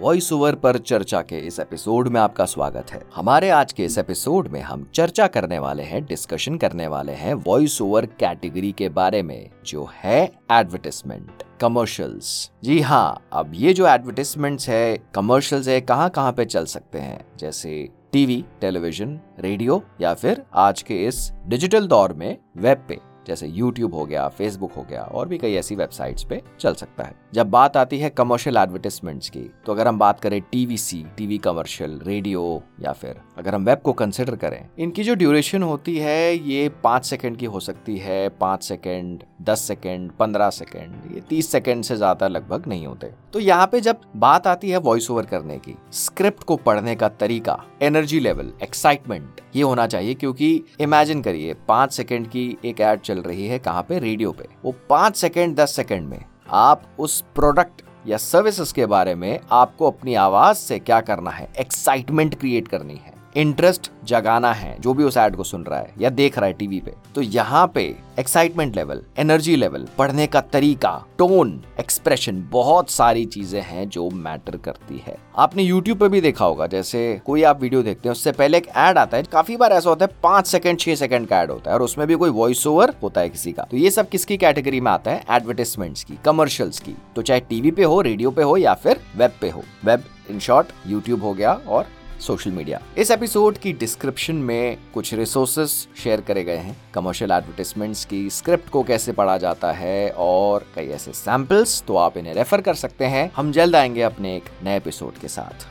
Voice over पर चर्चा के इस एपिसोड में आपका स्वागत है। हमारे आज के इस एपिसोड में हम चर्चा करने वाले हैं डिस्कशन करने वाले हैं वॉइस ओवर कैटेगरी के बारे में, जो है एडवर्टिजमेंट कमर्शियल्स जी हाँ अब ये जो एडवर्टिजमेंट्स है कमर्शियल्स है, कहाँ कहाँ पे चल सकते हैं? जैसे टीवी टेलीविज़न रेडियो या फिर आज के इस डिजिटल दौर में वेब पे। जैसे यूट्यूब हो गया फेसबुक हो गया और भी कई ऐसी वेबसाइट्स पे चल सकता है। जब बात आती है कमर्शियल एडवर्टिजमेंट्स की तो अगर हम बात करें टीवीसी टीवी कमर्शियल रेडियो या फिर अगर हम वेब को कंसिडर करें, इनकी जो ड्यूरेशन होती है, ये पाँच सेकेंड की हो सकती है, पाँच सेकेंड दस सेकेंड पंद्रह सेकेंड ये तीस सेकेंड से ज़्यादा लगभग नहीं होते। तो यहाँ पे जब बात आती है वॉइस ओवर करने की स्क्रिप्ट को पढ़ने का तरीका एनर्जी लेवल एक्साइटमेंट ये होना चाहिए क्योंकि इमेजिन करिए, पाँच सेकेंड की एक एड चल रही है कहाँ पे? रेडियो पे। वो पाँच सेकेंड, दस सेकेंड में आप उस प्रोडक्ट या सर्विसेज़ के बारे में आपको अपनी आवाज़ से क्या करना है? एक्साइटमेंट क्रिएट करनी है। इंटरेस्ट जगाना है, जो भी उस एड को सुन रहा है या देख रहा है टीवी पे तो यहाँ पे एक्साइटमेंट लेवल एनर्जी लेवल पढ़ने का तरीका टोन एक्सप्रेशन बहुत सारी चीज़ें हैं जो मैटर करती है। आपने यूट्यूब पे भी देखा होगा, जैसे कोई आप वीडियो देखते हैं, उससे पहले एक एड आता है, काफ़ी बार ऐसा होता है, पाँच सेकंड छह सेकंड का एड होता है, और उसमें भी कोई वॉइस ओवर होता है किसी का। तो ये सब किसकी कैटेगरी में आता है? एडवर्टिजमेंट्स की कमर्शियल्स की। तो चाहे टीवी पे हो रेडियो पे हो, या फिर वेब पे हो। वेब इन शॉर्ट यूट्यूब हो गया, और सोशल मीडिया। इस एपिसोड की डिस्क्रिप्शन में कुछ रिसोर्सेस शेयर करे गए हैं। कमर्शियल एडवर्टिजमेंट्स की स्क्रिप्ट को कैसे पढ़ा जाता है और कई ऐसे सैंपल्स तो आप इन्हें रेफर कर सकते हैं। हम जल्द आएँगे अपने एक नए एपिसोड के साथ।